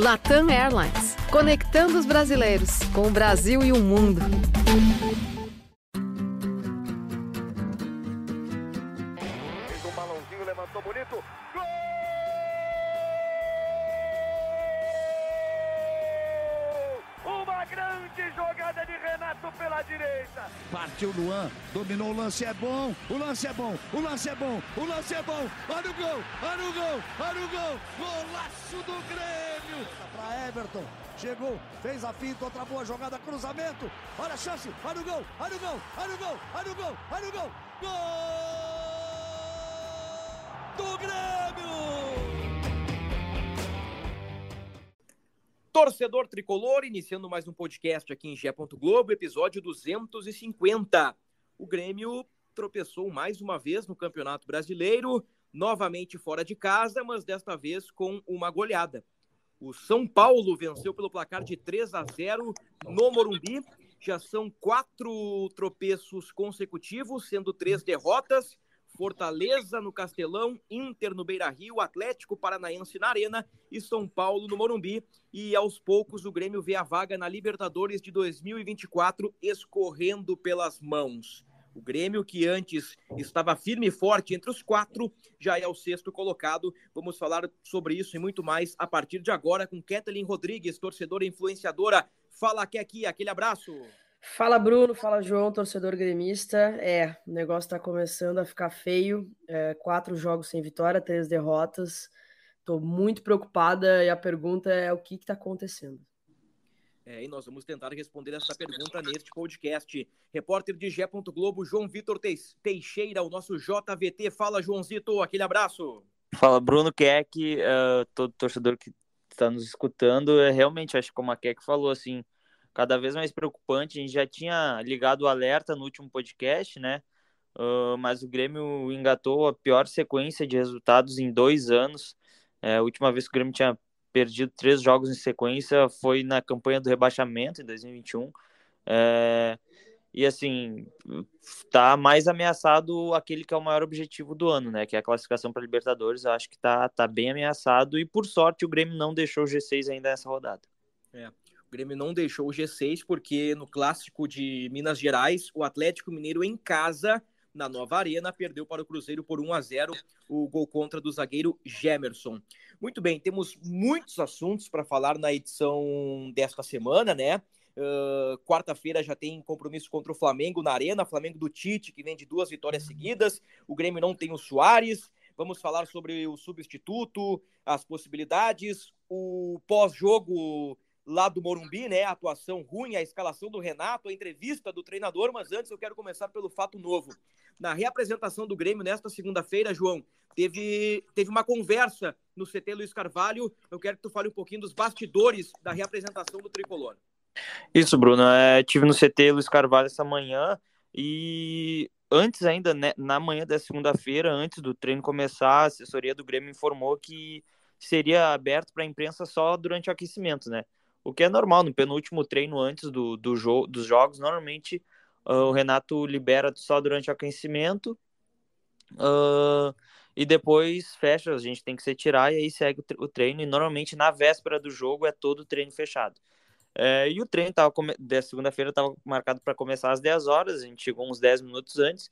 Latam Airlines, conectando os brasileiros com o Brasil e o mundo. Dominou o lance, é bom, o lance é bom, o lance é bom, o lance é bom. Olha o gol, olha o gol, olha o gol. Golaço do Grêmio. Para Everton, chegou, fez a finta, outra boa jogada, cruzamento. Olha a chance, olha o gol, olha o gol, olha o gol, olha o gol, olha o gol. Gol do Grêmio! Torcedor tricolor, iniciando mais um podcast aqui em Gé. Globo, episódio 250. O Grêmio tropeçou mais uma vez no Campeonato Brasileiro, novamente fora de casa, mas desta vez com uma goleada. O São Paulo venceu pelo placar de 3 a 0 no Morumbi. Já são quatro tropeços consecutivos, sendo três derrotas. Fortaleza no Castelão, Inter no Beira Rio, Atlético Paranaense na Arena e São Paulo no Morumbi. E aos poucos o Grêmio vê a vaga na Libertadores de 2024 escorrendo pelas mãos. O Grêmio, que antes estava firme e forte entre os quatro, já é o sexto colocado. Vamos falar sobre isso e muito mais a partir de agora com Kathleen Rodrigues, torcedora influenciadora. Fala aqui, aqui, aquele abraço. Fala Bruno, fala João, torcedor gremista. É, o negócio está começando a ficar feio. É, quatro jogos sem vitória, três derrotas. Estou muito preocupada e a pergunta é o que está acontecendo. É, e nós vamos tentar responder essa pergunta neste podcast. Repórter de Gé. Globo, João Vitor Teixeira, o nosso JVT. Fala, Joãozito, aquele abraço. Fala, Bruno Keck, uh, todo torcedor que está nos escutando. É, realmente, acho que como a Keck falou, assim, cada vez mais preocupante. A gente já tinha ligado o alerta no último podcast, né? Uh, mas o Grêmio engatou a pior sequência de resultados em dois anos. É, a última vez que o Grêmio tinha perdido três jogos em sequência foi na campanha do rebaixamento em 2021. É, e assim, tá mais ameaçado aquele que é o maior objetivo do ano, né? Que é a classificação para Libertadores. Eu acho que tá, tá bem ameaçado e por sorte o Grêmio não deixou o G6 ainda nessa rodada. É. O Grêmio não deixou o G6 porque no clássico de Minas Gerais, o Atlético Mineiro em casa, na Nova Arena, perdeu para o Cruzeiro por 1 a 0, o gol contra do zagueiro Gemerson. Muito bem, temos muitos assuntos para falar na edição desta semana, né? Uh, Quarta-feira já tem compromisso contra o Flamengo na Arena, Flamengo do Tite, que vem de duas vitórias seguidas. O Grêmio não tem o Soares. Vamos falar sobre o substituto, as possibilidades, o pós-jogo lá do Morumbi, né? A atuação ruim, a escalação do Renato, a entrevista do treinador, mas antes eu quero começar pelo fato novo. Na reapresentação do Grêmio nesta segunda-feira, João, teve, teve uma conversa no CT Luiz Carvalho. Eu quero que tu fale um pouquinho dos bastidores da reapresentação do Tricolor. Isso, Bruno. É, tive no CT Luiz Carvalho essa manhã e antes ainda, né, na manhã da segunda-feira, antes do treino começar, a assessoria do Grêmio informou que seria aberto para a imprensa só durante o aquecimento, né? O que é normal, no penúltimo treino antes do, do jogo, dos jogos, normalmente uh, o Renato libera só durante o aquecimento uh, e depois fecha, a gente tem que se tirar e aí segue o, treino, e normalmente na véspera do jogo é todo o treino fechado. É, e o treino tava, da segunda-feira estava marcado para começar às 10 horas, a gente chegou uns 10 minutos antes,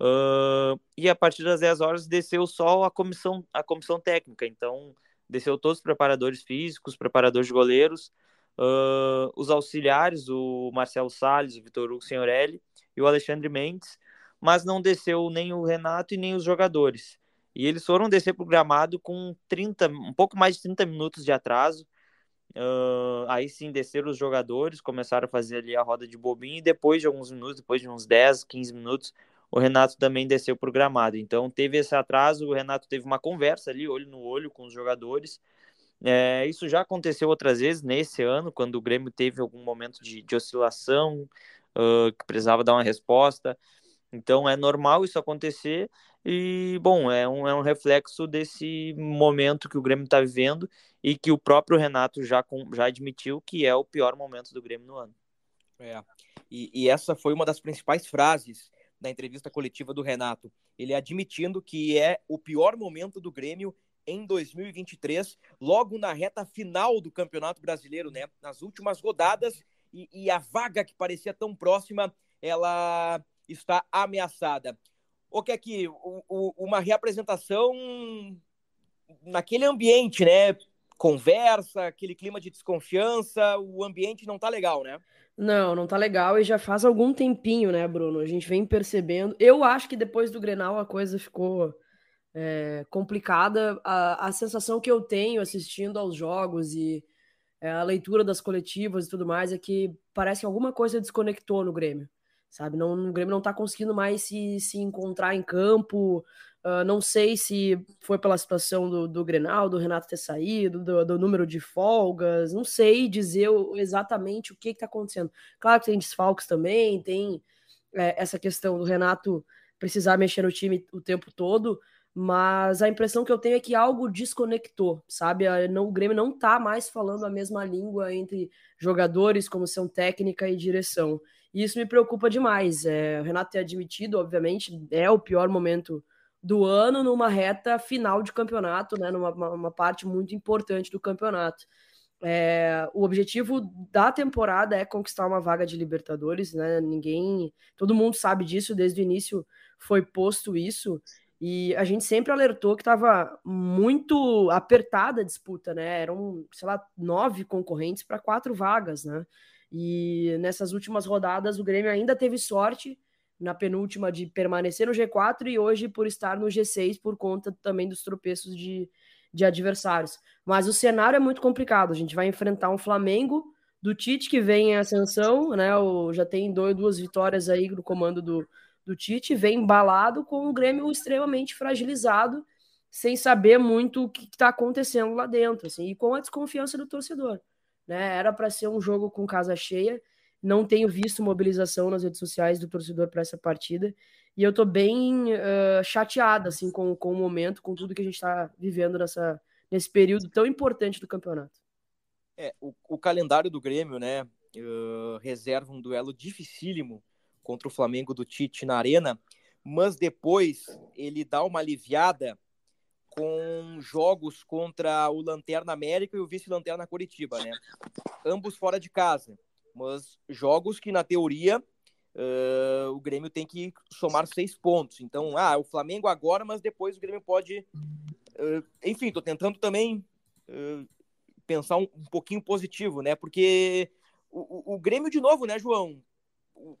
uh, e a partir das 10 horas desceu só a comissão, a comissão técnica, então desceu todos os preparadores físicos, preparadores de goleiros, uh, os auxiliares, o Marcelo Salles, o Vitor Hugo Senhorelli e o Alexandre Mendes, mas não desceu nem o Renato e nem os jogadores. E eles foram descer para o gramado com 30, um pouco mais de 30 minutos de atraso. Uh, aí sim desceram os jogadores, começaram a fazer ali a roda de bobinho, e depois de alguns minutos, depois de uns 10, 15 minutos, o Renato também desceu para o gramado. Então teve esse atraso, o Renato teve uma conversa ali, olho no olho, com os jogadores, é, isso já aconteceu outras vezes nesse ano, quando o Grêmio teve algum momento de, de oscilação, uh, que precisava dar uma resposta. Então é normal isso acontecer e, bom, é um, é um reflexo desse momento que o Grêmio está vivendo e que o próprio Renato já, com, já admitiu que é o pior momento do Grêmio no ano. É, e, e essa foi uma das principais frases da entrevista coletiva do Renato. Ele admitindo que é o pior momento do Grêmio em 2023, logo na reta final do Campeonato Brasileiro, né? Nas últimas rodadas, e, e a vaga que parecia tão próxima, ela está ameaçada. O que é que uma reapresentação naquele ambiente, né? Conversa, aquele clima de desconfiança, o ambiente não tá legal, né? Não, não tá legal e já faz algum tempinho, né, Bruno? A gente vem percebendo. Eu acho que depois do Grenal a coisa ficou é, complicada. A, a sensação que eu tenho assistindo aos jogos e é, a leitura das coletivas e tudo mais é que parece que alguma coisa desconectou no Grêmio, sabe? Não, o Grêmio não tá conseguindo mais se, se encontrar em campo. Uh, não sei se foi pela situação do, do Grenal, do Renato ter saído, do, do número de folgas, não sei dizer exatamente o que está acontecendo. Claro que tem desfalques também, tem é, essa questão do Renato precisar mexer no time o tempo todo, mas a impressão que eu tenho é que algo desconectou, sabe? O Grêmio não tá mais falando a mesma língua entre jogadores, comissão técnica e direção. E isso me preocupa demais. É, o Renato ter admitido, obviamente, é o pior momento do ano numa reta final de campeonato, né? Numa uma parte muito importante do campeonato. É, o objetivo da temporada é conquistar uma vaga de Libertadores, né? Ninguém, todo mundo sabe disso desde o início foi posto isso. E a gente sempre alertou que estava muito apertada a disputa, né? Eram, sei lá, nove concorrentes para quatro vagas, né? E nessas últimas rodadas o Grêmio ainda teve sorte na penúltima de permanecer no G4 e hoje por estar no G6 por conta também dos tropeços de, de adversários. Mas o cenário é muito complicado. A gente vai enfrentar um Flamengo do Tite que vem em ascensão, né? O, já tem dois, duas vitórias aí no comando do, do Tite, vem embalado com o Grêmio extremamente fragilizado, sem saber muito o que está acontecendo lá dentro, assim, e com a desconfiança do torcedor. Né? Era para ser um jogo com casa cheia, não tenho visto mobilização nas redes sociais do torcedor para essa partida, e eu estou bem uh, chateada assim, com, com o momento, com tudo que a gente está vivendo nessa, nesse período tão importante do campeonato. É, o, o calendário do Grêmio, né, uh, reserva um duelo dificílimo contra o Flamengo do Tite na Arena, mas depois ele dá uma aliviada com jogos contra o Lanterna América e o vice-lanterna Curitiba, né? Ambos fora de casa, mas jogos que na teoria uh, o Grêmio tem que somar seis pontos. Então, ah, o Flamengo agora, mas depois o Grêmio pode. Uh, enfim, tô tentando também uh, pensar um, um, pouquinho positivo, né? Porque o, o, Grêmio, de novo, né, João?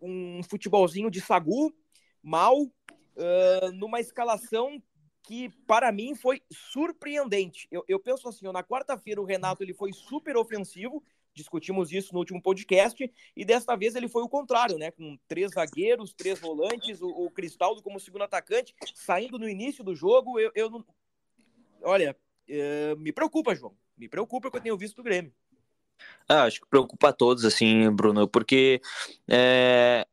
Um futebolzinho de sagu, mal, uh, numa escalação que para mim foi surpreendente. Eu, eu penso assim, na quarta-feira o Renato ele foi super ofensivo, discutimos isso no último podcast, e desta vez ele foi o contrário, né? Com três zagueiros, três volantes, o, o Cristaldo como segundo atacante, saindo no início do jogo, eu, eu não. Olha, uh, me preocupa, João. Me preocupa que eu tenho visto do Grêmio. Ah, acho que preocupa a todos, assim, Bruno, porque é,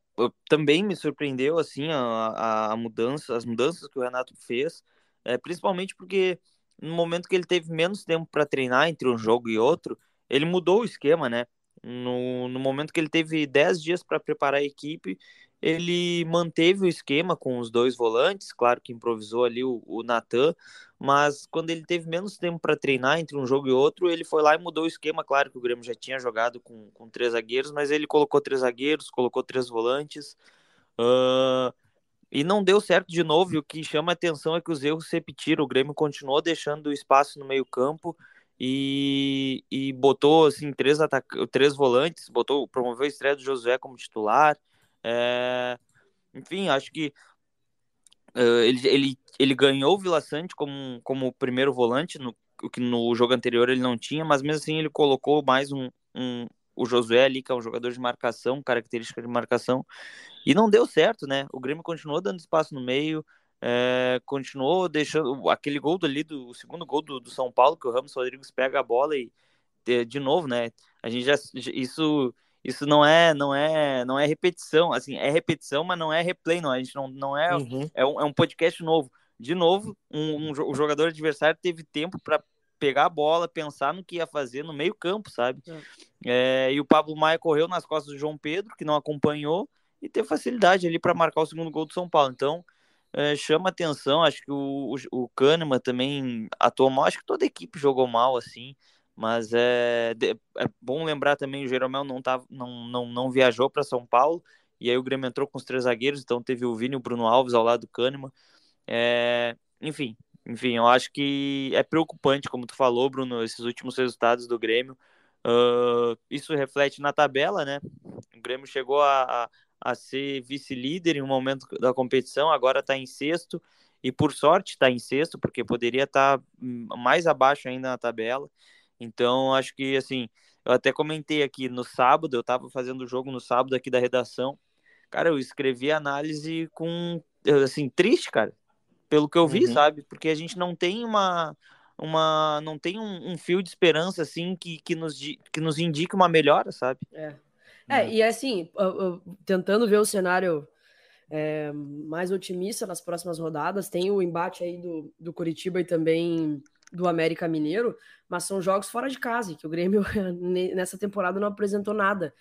também me surpreendeu, assim, a, a mudança, as mudanças que o Renato fez, é, principalmente porque no momento que ele teve menos tempo para treinar entre um jogo e outro, ele mudou o esquema, né? No, no momento que ele teve 10 dias para preparar a equipe, ele manteve o esquema com os dois volantes, claro que improvisou ali o, o Natan, mas quando ele teve menos tempo para treinar entre um jogo e outro, ele foi lá e mudou o esquema. Claro que o Grêmio já tinha jogado com, com três zagueiros, mas ele colocou três zagueiros, colocou três volantes. Uh, e não deu certo de novo. E o que chama atenção é que os erros se repetiram. O Grêmio continuou deixando espaço no meio-campo e, e botou assim três, três volantes, botou, promoveu a estreia do Josué como titular. É, enfim, acho que uh, ele, ele, ele ganhou o Vila Sante como, como primeiro volante, no, que no jogo anterior ele não tinha, mas mesmo assim ele colocou mais um, um o Josué ali, que é um jogador de marcação, característica de marcação, e não deu certo, né? O Grêmio continuou dando espaço no meio, é, continuou deixando aquele gol ali do o segundo gol do, do, São Paulo, que o Ramos Rodrigues pega a bola e de, de novo, né? A gente já isso isso não é não é não é repetição assim é repetição mas não é replay não a gente não, não é uhum. é, um, é um podcast novo de novo um, um, o jogador adversário teve tempo para pegar a bola pensar no que ia fazer no meio campo sabe é. É, e o Pablo Maia correu nas costas do João Pedro que não acompanhou e teve facilidade ali para marcar o segundo gol do São Paulo então é, chama atenção. Acho que o, o, o Kahneman também atuou mal. Acho que toda a equipe jogou mal, assim. Mas é, é bom lembrar também o Jeromel não, tava, não, não, não viajou para São Paulo. E aí o Grêmio entrou com os três zagueiros, então teve o Vini e o Bruno Alves ao lado do Kahneman. É, enfim, enfim, eu acho que é preocupante, como tu falou, Bruno, esses últimos resultados do Grêmio. Uh, isso reflete na tabela, né? O Grêmio chegou a, a, a ser vice-líder em um momento da competição, agora está em sexto, e por sorte está em sexto, porque poderia estar tá mais abaixo ainda na tabela. Então, acho que, assim, eu até comentei aqui no sábado, eu estava fazendo o jogo no sábado aqui da redação. Cara, eu escrevi análise com, assim, triste, cara, pelo que eu vi, uhum. sabe? Porque a gente não tem uma, uma não tem um, um, fio de esperança assim que, que, nos, que nos indique uma melhora, sabe? É, é e assim, tentando ver o cenário é, mais otimista nas próximas rodadas, tem o embate aí do, do Curitiba e também do América Mineiro, mas são jogos fora de casa, que o Grêmio nessa temporada não apresentou nada.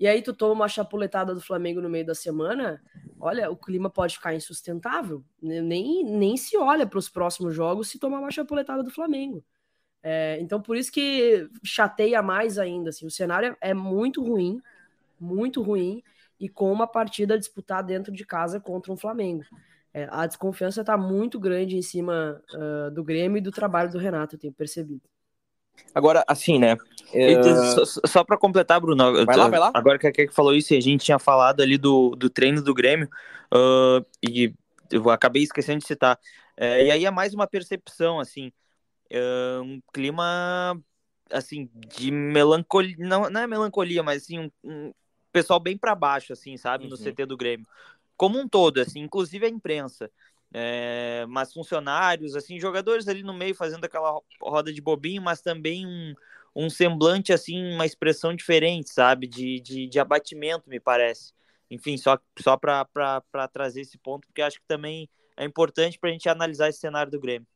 E aí tu toma uma chapuletada do Flamengo no meio da semana, olha, o clima pode ficar insustentável. Nem, nem se olha para os próximos jogos se tomar uma chapuletada do Flamengo. É, então por isso que chateia mais ainda. Assim, o cenário é muito ruim, muito ruim, e com uma partida disputada dentro de casa contra um Flamengo. É, a desconfiança está muito grande em cima uh, do Grêmio e do trabalho do Renato, eu tenho percebido. Agora, assim, né? É... Só, só para completar, Bruno, vai lá, vai lá. agora que a Kek falou isso, a gente tinha falado ali do, do treino do Grêmio, uh, e eu acabei esquecendo de citar. É, e aí é mais uma percepção, assim, é, um clima, assim, de melancolia, não, não é melancolia, mas assim, um, um pessoal bem para baixo, assim, sabe, uhum. no CT do Grêmio. Como um todo, assim, inclusive a imprensa é, mas funcionários, assim, jogadores ali no meio fazendo aquela roda de bobinho, mas também um, um semblante, assim, uma expressão diferente, sabe? De, de, de abatimento, me parece. Enfim, só, só para trazer esse ponto, porque acho que também é importante para a gente analisar esse cenário do Grêmio.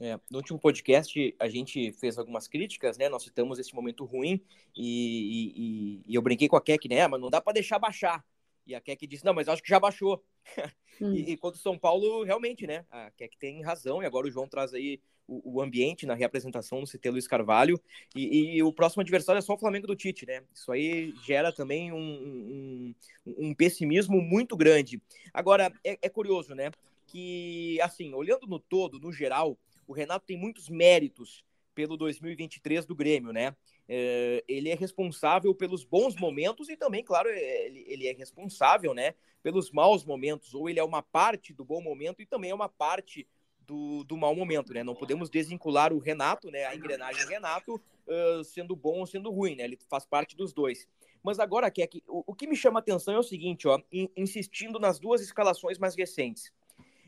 É, no último podcast a gente fez algumas críticas, né? Nós citamos esse momento ruim e, e, e eu brinquei com a Keck, né? Mas não dá para deixar baixar. E a Keck disse, não, mas acho que já baixou. Hum. e, e quanto São Paulo, realmente, né? A Keck tem razão, e agora o João traz aí o, o ambiente na reapresentação no CT Luiz Carvalho. E, e, o próximo adversário é só o Flamengo do Tite, né? Isso aí gera também um, um, um pessimismo muito grande. Agora, é, é curioso, né? Que, assim, olhando no todo, no geral, o Renato tem muitos méritos pelo 2023 do Grêmio, né? É, ele é responsável pelos bons momentos e também, claro, é, ele, ele, é responsável, né, pelos maus momentos, ou ele é uma parte do bom momento e também é uma parte do, do mau momento, né? Não podemos desvincular o Renato, né, a engrenagem Renato, uh, sendo bom ou sendo ruim, né? Ele faz parte dos dois. Mas agora, que o, o que me chama atenção é o seguinte, ó, in, insistindo nas duas escalações mais recentes.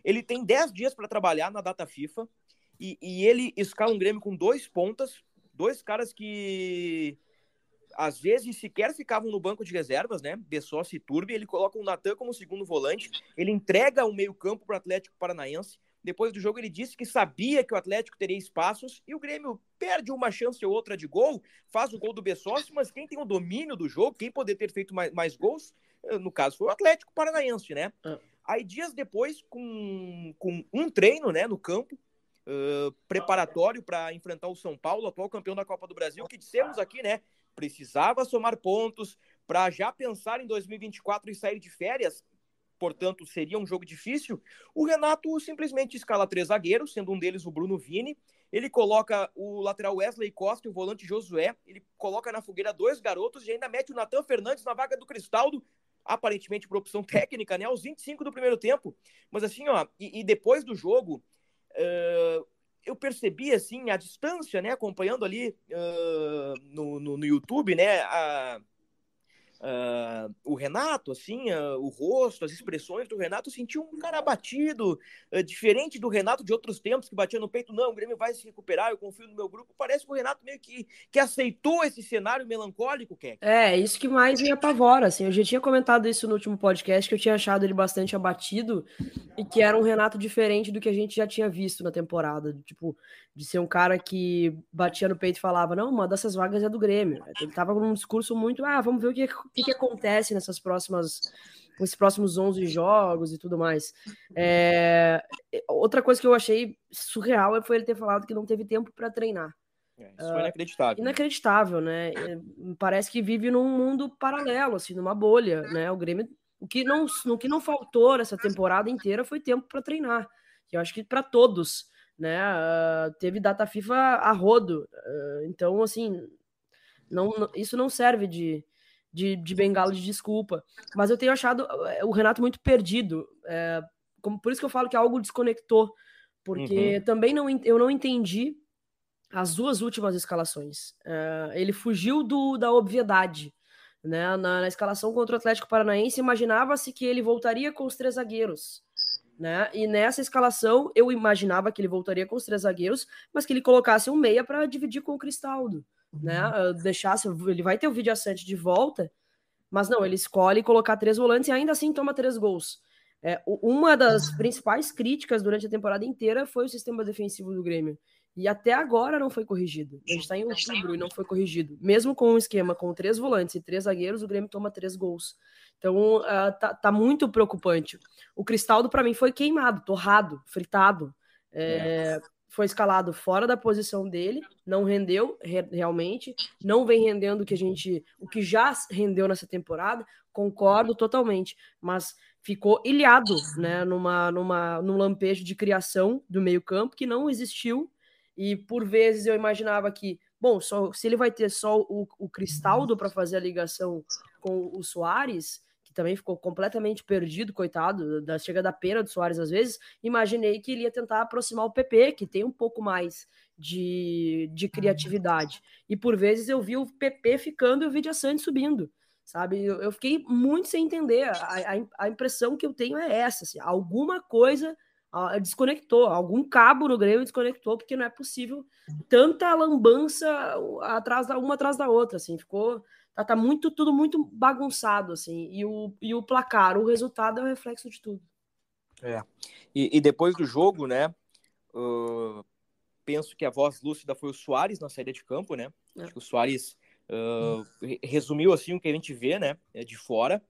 Ele tem 10 dias para trabalhar na data FIFA e, e ele escala um Grêmio com dois pontas, dois caras que às vezes sequer ficavam no banco de reservas, né? Bessossi e Turbi, ele coloca o Natan como segundo volante, ele entrega o meio-campo para o Atlético Paranaense. Depois do jogo, ele disse que sabia que o Atlético teria espaços e o Grêmio perde uma chance ou outra de gol, faz o gol do Bessossi, mas quem tem o domínio do jogo, quem poderia ter feito mais, mais gols, eh, no caso foi o Atlético Paranaense, né? Ah. Aí, dias depois, com, com um treino né, no campo, uh, preparatório para enfrentar o São Paulo, atual campeão da Copa do Brasil, que dissemos aqui, né? Precisava somar pontos para já pensar em 2024 e sair de férias. Portanto, seria um jogo difícil. O Renato simplesmente escala três zagueiros, sendo um deles o Bruno Vini. Ele coloca o lateral Wesley Costa e o volante Josué. Ele coloca na fogueira dois garotos e ainda mete o Natan Fernandes na vaga do Cristaldo, aparentemente por opção técnica, né? Aos 25 do primeiro tempo. Mas assim, ó, e, e depois do jogo, uh, eu percebi, assim, a distância, né, acompanhando ali uh, no, no, no, YouTube, né, a, uh, o Renato, assim, uh, o rosto, as expressões do Renato, eu senti um cara abatido, uh, diferente do Renato de outros tempos, que batia no peito, não, o Grêmio vai se recuperar, eu confio no meu grupo. Parece que o Renato meio que, que aceitou esse cenário melancólico, Keck. É, isso que mais me apavora, assim, eu já tinha comentado isso no último podcast, que eu tinha achado ele bastante abatido e que era um Renato diferente do que a gente já tinha visto na temporada, tipo, de ser um cara que batia no peito e falava, não, uma dessas vagas é do Grêmio. Ele tava com um discurso muito, ah, vamos ver o que, que, que acontece nessas próximas esses próximos 11 jogos e tudo mais. É, outra coisa que eu achei surreal foi ele ter falado que não teve tempo para treinar. É, isso foi inacreditável. Uh, inacreditável, né? Parece que vive num mundo paralelo, assim, numa bolha, né? O Grêmio, o que não, o que não faltou nessa temporada inteira foi tempo para treinar. Eu acho que para todos, né? Uh, teve data FIFA a rodo, uh, então assim, não, isso não serve de, de, de bengala de desculpa. Mas eu tenho achado o Renato muito perdido. É, como, por isso que eu falo que algo desconectou, porque uhum. também não, eu não entendi as duas últimas escalações. Uh, ele fugiu do, da obviedade. Né? Na, na, escalação contra o Atlético Paranaense, imaginava-se que ele voltaria com os três zagueiros. Né? E nessa escalação, eu imaginava que ele voltaria com os três zagueiros, mas que ele colocasse um meia para dividir com o Cristaldo. Né? Uh, deixasse, ele vai ter o vídeo assante de volta, mas não, ele escolhe colocar três volantes e ainda assim toma três gols. É, uma das principais críticas durante a temporada inteira foi o sistema defensivo do Grêmio. E até agora não foi corrigido. A gente está em outubro e não foi corrigido. Mesmo com um esquema com três volantes e três zagueiros, o Grêmio toma três gols. Então uh, tá, tá, muito preocupante. O Cristaldo, para mim, foi queimado, torrado, fritado. É, foi escalado fora da posição dele, não rendeu re realmente, não vem rendendo o que a gente, o que já rendeu nessa temporada. Concordo totalmente, mas ficou ilhado, né, numa, numa, num lampejo de criação do meio campo que não existiu e por vezes eu imaginava que, bom, só, se ele vai ter só o, o Cristaldo para fazer a ligação com o Soares, que também ficou completamente perdido, coitado, da chega da pena do Soares às vezes, imaginei que ele ia tentar aproximar o PP, que tem um pouco mais de, de criatividade. E por vezes eu vi o PP ficando e o Vidia Santos subindo sabe? Eu, eu, fiquei muito sem entender. A, a, a, impressão que eu tenho é essa: assim, alguma coisa desconectou, algum cabo no Grêmio desconectou, porque não é possível tanta lambança atrás da uma atrás da outra, assim, ficou tá, tá muito tudo muito bagunçado, assim, e o, e o placar, o resultado é o reflexo de tudo. É. E, e depois do jogo, né? Uh, penso que a voz lúcida foi o Soares na saída de campo, né? É. Acho que o Soares uh, resumiu assim o que a gente vê, né? De fora.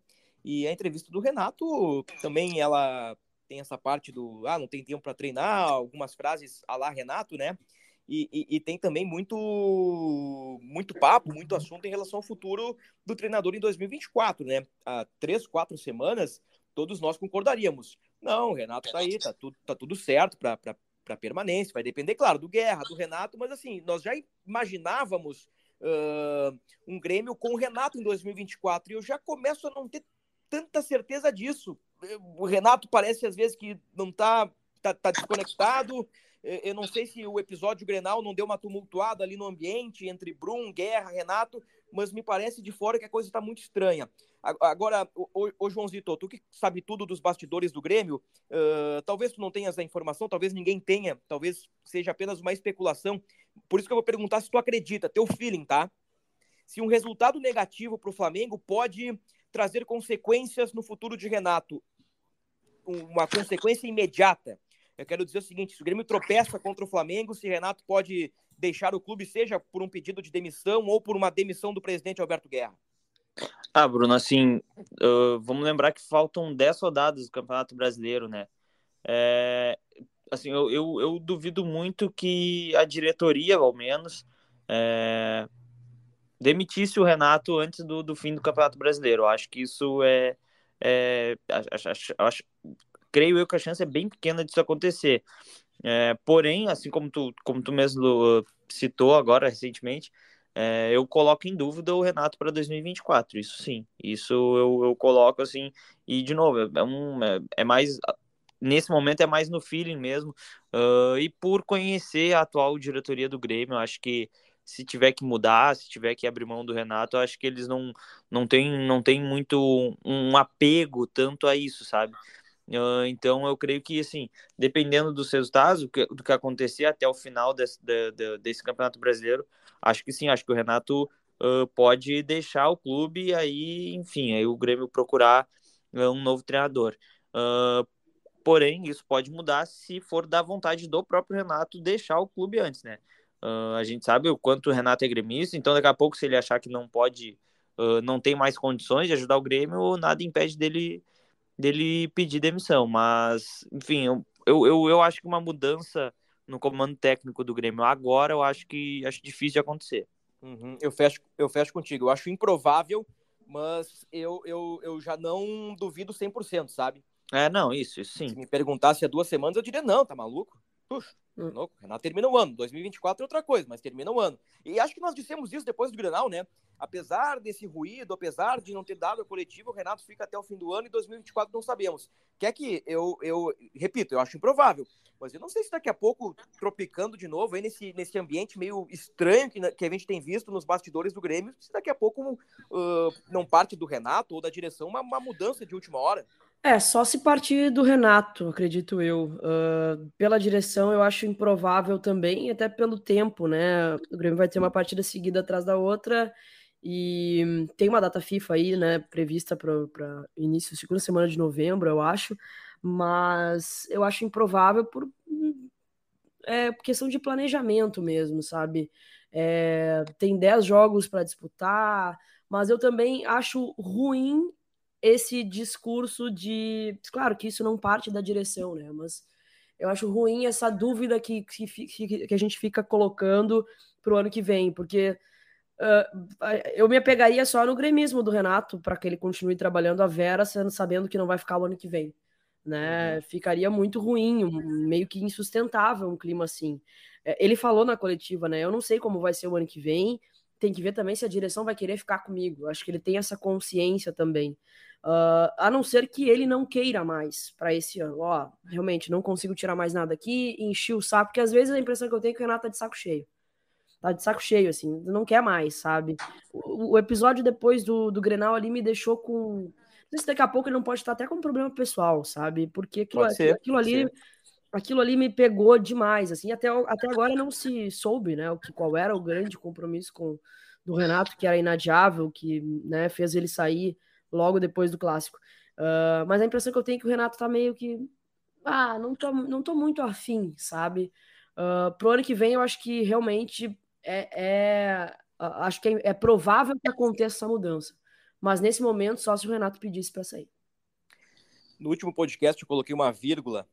E a entrevista do Renato também ela tem essa parte do ah, não tem tempo para treinar, algumas frases a lá Renato, né? E, e, e, tem também muito muito papo, muito assunto em relação ao futuro do treinador em 2024, né? Há três, quatro semanas, todos nós concordaríamos. Não, o Renato tá aí, tá tudo, tá tudo certo para permanência, vai depender, claro, do Guerra, do Renato, mas assim, nós já imaginávamos uh, um Grêmio com o Renato em 2024, e eu já começo a não ter tanta certeza disso. O Renato parece às vezes que não tá, tá, tá desconectado. Eu não sei se o episódio Grenal não deu uma tumultuada ali no ambiente entre Brum, Guerra, Renato, mas me parece de fora que a coisa está muito estranha. Agora, o, Joãozito, tu que sabe tudo dos bastidores do Grêmio, uh, talvez tu não tenhas a informação, talvez ninguém tenha, talvez seja apenas uma especulação. Por isso que eu vou perguntar se tu acredita, teu feeling, tá? Se um resultado negativo para o Flamengo pode trazer consequências no futuro de Renato. Uma consequência imediata. Eu quero dizer o seguinte: se o Grêmio tropeça contra o Flamengo, se Renato pode deixar o clube, seja por um pedido de demissão ou por uma demissão do presidente Alberto Guerra. Ah, Bruno, assim, uh, vamos lembrar que faltam 10 rodadas do Campeonato Brasileiro, né? É, assim, eu, eu, eu, duvido muito que a diretoria, ao menos, é, demitisse o Renato antes do, do fim do Campeonato Brasileiro. Eu acho que isso é. é acho, acho, acho, creio eu que a chance é bem pequena disso acontecer. É, porém, assim como tu, como tu mesmo uh, citou agora recentemente, é, eu coloco em dúvida o Renato para 2024. Isso sim, isso eu, eu coloco assim. E de novo, é, um, é, é mais nesse momento é mais no feeling mesmo. Uh, e por conhecer a atual diretoria do Grêmio, acho que se tiver que mudar, se tiver que abrir mão do Renato, eu acho que eles não, não têm não tem muito um apego tanto a isso, sabe? Então eu creio que assim, dependendo dos resultados, do que, do que acontecer até o final desse, de, de, desse campeonato brasileiro, acho que sim, acho que o Renato uh, pode deixar o clube e aí, enfim, aí o Grêmio procurar um novo treinador. porém, isso pode mudar se for da vontade do próprio Renato deixar o clube antes, né? A gente sabe o quanto o Renato é gremista, então daqui a pouco, se ele achar que não pode, não tem mais condições de ajudar o Grêmio, nada impede dele dele pedir demissão. Mas, enfim, eu, eu, eu, acho que uma mudança no comando técnico do Grêmio agora, eu acho que acho difícil de acontecer. Uhum, eu, fecho, eu fecho contigo. Eu acho improvável, mas eu, eu, eu já não duvido 100%, sabe? É, não, isso, isso sim. Se me perguntasse há duas semanas, eu diria, não, tá maluco? Puxa, hum. louco. Renato termina o ano. 2024 é outra coisa, mas termina o ano. E acho que nós dissemos isso depois do Grenal, né? Apesar desse ruído, apesar de não ter dado a coletiva, o Renato fica até o fim do ano e 2024 não sabemos. Quer que eu, eu repito, eu acho improvável. Mas eu não sei se daqui a pouco, tropicando de novo aí nesse, nesse ambiente meio estranho que, que a gente tem visto nos bastidores do Grêmio, se daqui a pouco uh, não parte do Renato ou da direção uma, uma mudança de última hora. É, só se partir do Renato, acredito eu. Uh, pela direção, eu acho improvável também, até pelo tempo, né? O Grêmio vai ter uma partida seguida atrás da outra e tem uma data FIFA aí, né, prevista para início, segunda semana de novembro, eu acho mas eu acho improvável por é, questão de planejamento mesmo, sabe? É, tem 10 jogos para disputar, mas eu também acho ruim esse discurso de. Claro que isso não parte da direção, né? Mas eu acho ruim essa dúvida que, que, que a gente fica colocando para o ano que vem, porque. Uh, eu me apegaria só no gremismo do Renato para que ele continue trabalhando a Vera, sabendo que não vai ficar o ano que vem né? Uhum. Ficaria muito ruim, meio que insustentável um clima assim. É, ele falou na coletiva, né? Eu não sei como vai ser o ano que vem. Tem que ver também se a direção vai querer ficar comigo. Acho que ele tem essa consciência também. Uh, a não ser que ele não queira mais para esse ano. Ó, realmente não consigo tirar mais nada aqui, enchi o saco, porque às vezes a impressão que eu tenho é que o Renato tá de saco cheio. Tá de saco cheio, assim, não quer mais, sabe? O, o episódio depois do, do Grenal ali me deixou com, se daqui a pouco ele não pode estar até com um problema pessoal, sabe? Porque aquilo, ser, aquilo ali. Aquilo ali me pegou demais, assim, até, até agora não se soube, né, qual era o grande compromisso com do Renato, que era inadiável, que né, fez ele sair logo depois do clássico. Uh, mas a impressão que eu tenho é que o Renato tá meio que. Ah, não tô, não tô muito afim, sabe? Uh, pro ano que vem, eu acho que realmente é, é acho que é, é, provável que aconteça essa mudança. Mas nesse momento, só se o Renato pedisse para sair. No último podcast, eu coloquei uma vírgula.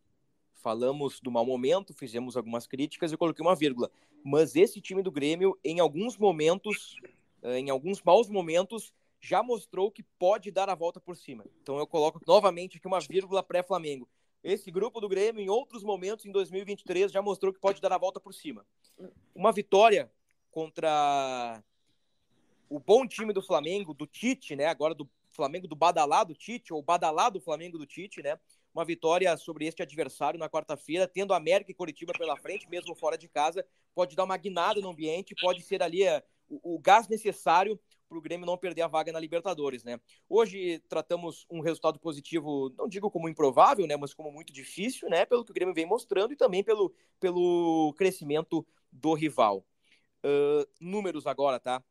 Falamos do mau momento, fizemos algumas críticas e coloquei uma vírgula. Mas esse time do Grêmio, em alguns momentos, eh, em alguns maus momentos, já mostrou que pode dar a volta por cima. Então eu coloco novamente aqui uma vírgula pré-Flamengo. Esse grupo do Grêmio, em outros momentos, em 2023, já mostrou que pode dar a volta por cima. Uma vitória contra o bom time do Flamengo, do Tite, né? Agora do Flamengo do badalado Tite, ou badalado Flamengo do Tite, né? Uma vitória sobre este adversário na quarta-feira, tendo América e Curitiba pela frente, mesmo fora de casa, pode dar uma guinada no ambiente, pode ser ali é, o, o gás necessário para o Grêmio não perder a vaga na Libertadores, né? Hoje tratamos um resultado positivo, não digo como improvável, né, mas como muito difícil, né, pelo que o Grêmio vem mostrando e também pelo, pelo crescimento do rival. Uh, números agora, tá?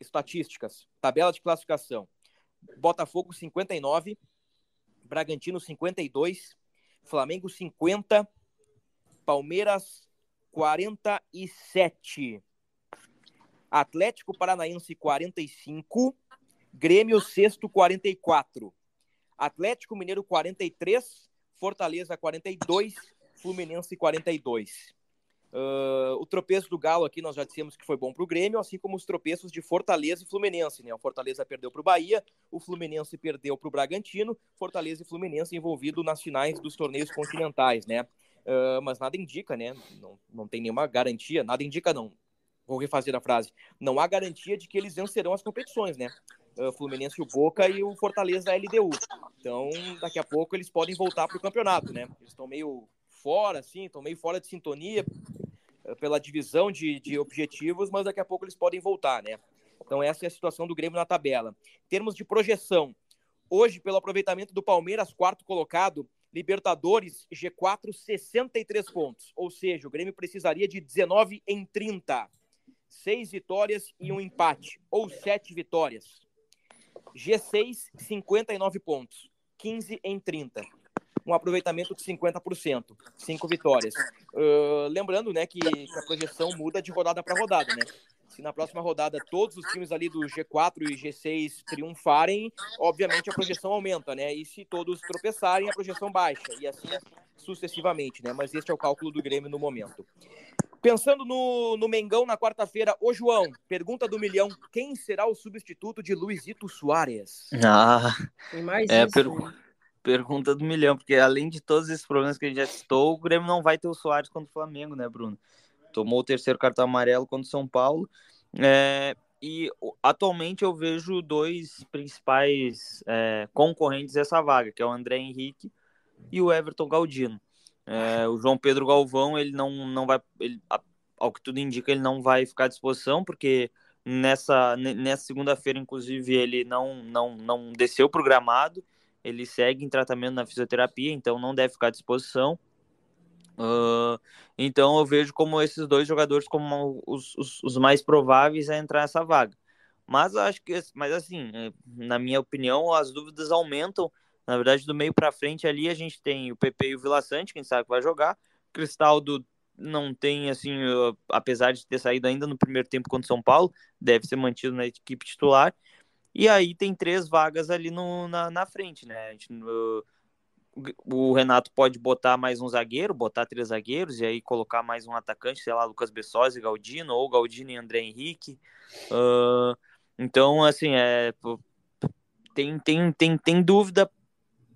estatísticas, tabela de classificação. Botafogo 59, Bragantino 52, Flamengo 50, Palmeiras 47, Atlético Paranaense 45, Grêmio sexto 44, Atlético Mineiro 43, Fortaleza 42, Fluminense 42. Uh, o tropeço do Galo aqui nós já dissemos que foi bom para o Grêmio, assim como os tropeços de Fortaleza e Fluminense. Né? O Fortaleza perdeu para o Bahia, o Fluminense perdeu para o Bragantino, Fortaleza e Fluminense envolvido nas finais dos torneios continentais, né? Uh, mas nada indica, né? Não, não tem nenhuma garantia, nada indica não. Vou refazer a frase. Não há garantia de que eles vencerão as competições, né? Uh, Fluminense o Boca e o Fortaleza a LDU. Então, daqui a pouco eles podem voltar para o campeonato, né? Eles estão meio fora, assim, estão meio fora de sintonia pela divisão de, de objetivos, mas daqui a pouco eles podem voltar, né? Então essa é a situação do Grêmio na tabela. Em termos de projeção, hoje, pelo aproveitamento do Palmeiras, quarto colocado, Libertadores, G4, 63 pontos. Ou seja, o Grêmio precisaria de 19 em 30. Seis vitórias e um empate, ou sete vitórias. G6, 59 pontos. 15 em 30 um aproveitamento de 50%, cinco vitórias. Uh, lembrando, né, que, que, a projeção muda de rodada para rodada, né? se na próxima rodada todos os times ali do G4 e G6 triunfarem, obviamente a projeção aumenta, né? E se todos tropeçarem, a projeção baixa, e assim sucessivamente, né? Mas este é o cálculo do Grêmio no momento. Pensando no, no Mengão na quarta-feira, ô João, pergunta do milhão: quem será o substituto de Luizito Soares? Ah, Tem mais é, isso. per- né? Pergunta do milhão, porque além de todos esses problemas que a gente já citou, o Grêmio não vai ter o Soares contra o Flamengo, né, Bruno? Tomou o terceiro cartão amarelo contra o São Paulo. É, e atualmente eu vejo dois principais é, concorrentes dessa vaga, que é o André Henrique e o Everton Galdino. É, o João Pedro Galvão, ele não, não vai. Ele, ao que tudo indica, ele não vai ficar à disposição, porque nessa, ne- nessa segunda-feira, inclusive, ele não, não, não desceu para o gramado. Ele segue em tratamento na fisioterapia, então não deve ficar à disposição. Ah, então eu vejo como esses dois jogadores como os, os, os mais prováveis a entrar nessa vaga. Mas acho que, mas assim, eh, na minha opinião, as dúvidas aumentam. Na verdade, do meio para frente ali a gente tem o PP e o Vila Sante, quem sabe que vai jogar. Cristaldo não tem assim, eh, apesar de ter saído ainda no primeiro tempo contra o São Paulo, deve ser mantido na equipe titular. E aí tem três vagas ali no, na, na frente, né? Gente, uh, o Renato pode botar mais um zagueiro, botar três zagueiros e aí colocar mais um atacante, sei lá, Lucas Bessosi e Galdino, ou Galdino e André Henrique. Uh, então, assim, é, tem, tem, tem, tem dúvida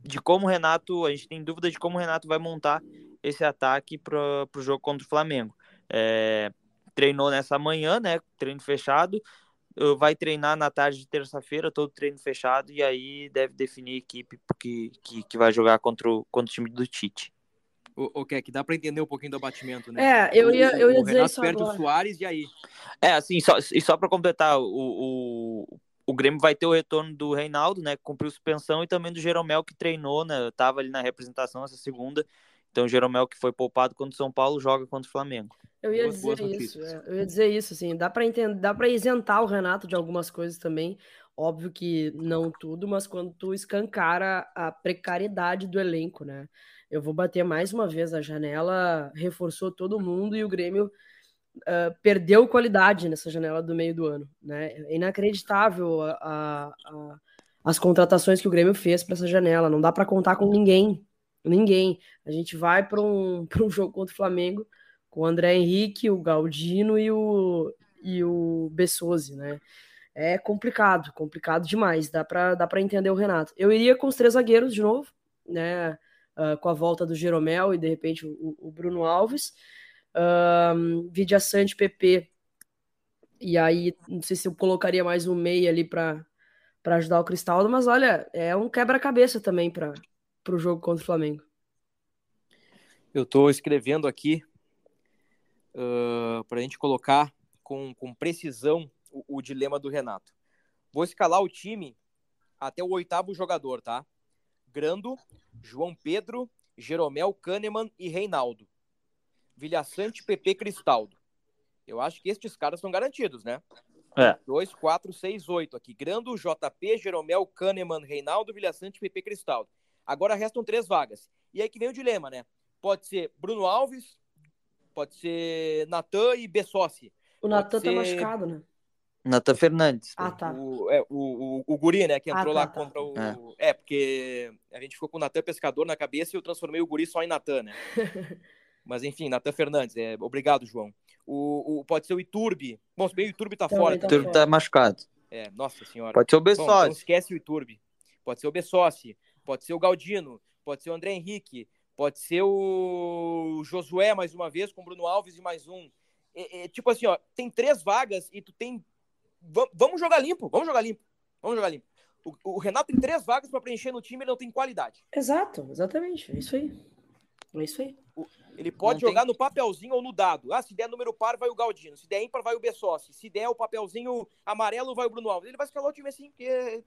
de como o Renato, a gente tem dúvida de como o Renato vai montar esse ataque para o jogo contra o Flamengo. É, treinou nessa manhã, né? Treino fechado. Vai treinar na tarde de terça-feira, todo treino fechado, e aí deve definir a equipe que, que, que vai jogar contra o, contra o time do Tite. O, o que dá para entender um pouquinho do abatimento, né? É, eu ia, eu ia o dizer isso perde agora. o Soares e aí? É, assim, só, e só para completar, o, o, o Grêmio vai ter o retorno do Reinaldo, né, que cumpriu suspensão, e também do Jeromel, que treinou, né, tava ali na representação essa segunda. Então, o Jeromel, que foi poupado contra o São Paulo, joga contra o Flamengo. Eu ia Boas- dizer boas isso, é, eu ia dizer isso, assim, dá para entender, dá para isentar o Renato de algumas coisas também. Óbvio que não tudo, mas quando tu escancara a precariedade do elenco, né? Eu vou bater mais uma vez, a janela reforçou todo mundo e o Grêmio ah, perdeu qualidade nessa janela do meio do ano, né? É inacreditável a- a- a- as contratações que o Grêmio fez para essa janela, não dá para contar com ninguém, ninguém. A gente vai para um, um jogo contra o Flamengo com o André Henrique, o Galdino e o, e o Bessosi, né? É complicado, complicado demais. Dá para dá entender o Renato. Eu iria com os três zagueiros de novo, né? ah, com a volta do Jeromel e de repente o, o Bruno Alves. Um, Vidia Sante, PP. E aí, não sei se eu colocaria mais um meia ali para ajudar o Cristaldo, mas olha, é um quebra-cabeça também para o jogo contra o Flamengo. Eu estou escrevendo aqui para a gente colocar com, com precisão o, o dilema do Renato. Vou escalar o time até o oitavo jogador, tá? Grando, João Pedro, Jeromel, Kahneman e Reinaldo. Vilhaçante, PP, Cristaldo. Eu acho que estes caras estão garantidos, né? É. 2, 4, 6, 8 aqui. Grando, JP, Jeromel, Kahneman, Reinaldo, Vilhaçante, PP, Cristaldo. Agora restam três vagas. E aí que vem o dilema, né? Pode ser Bruno Alves, pode ser Natan e Bessossi. O Natan ser- tá machucado, né? Natan Fernandes. Ah, tá. O, é, o, o, o Guri, né, que Ah, entrou tá, lá tá. contra o... É. porque a gente ficou com o Natan Pescador na cabeça e eu transformei o Guri só em Natan, né? Mas enfim, Natan Fernandes. É, obrigado, João. O, o, pode ser o Iturbe. Bom, se bem o Iturbe tá Também fora. tá O também. Turbo tá machucado. É, nossa senhora. Pode ser o Bom, então esquece o Iturbe. Pode ser o Bessossi, pode ser o Galdino, pode ser o André Henrique, pode ser o Josué mais uma vez, com o Bruno Alves e mais um. É, é, tipo assim, ó, tem três vagas e tu tem. Va- vamos jogar limpo, vamos jogar limpo. Vamos jogar limpo. O, o Renato tem três vagas para preencher no time, ele não tem qualidade. Exato, exatamente. É isso aí. É isso aí. Ele pode Não jogar no papelzinho ou no dado. Ah, se der número par, vai o Galdino. Se der ímpar, vai o Bessossi. Se der o papelzinho amarelo, vai o Bruno Alves. Ele vai escalar o time assim, porque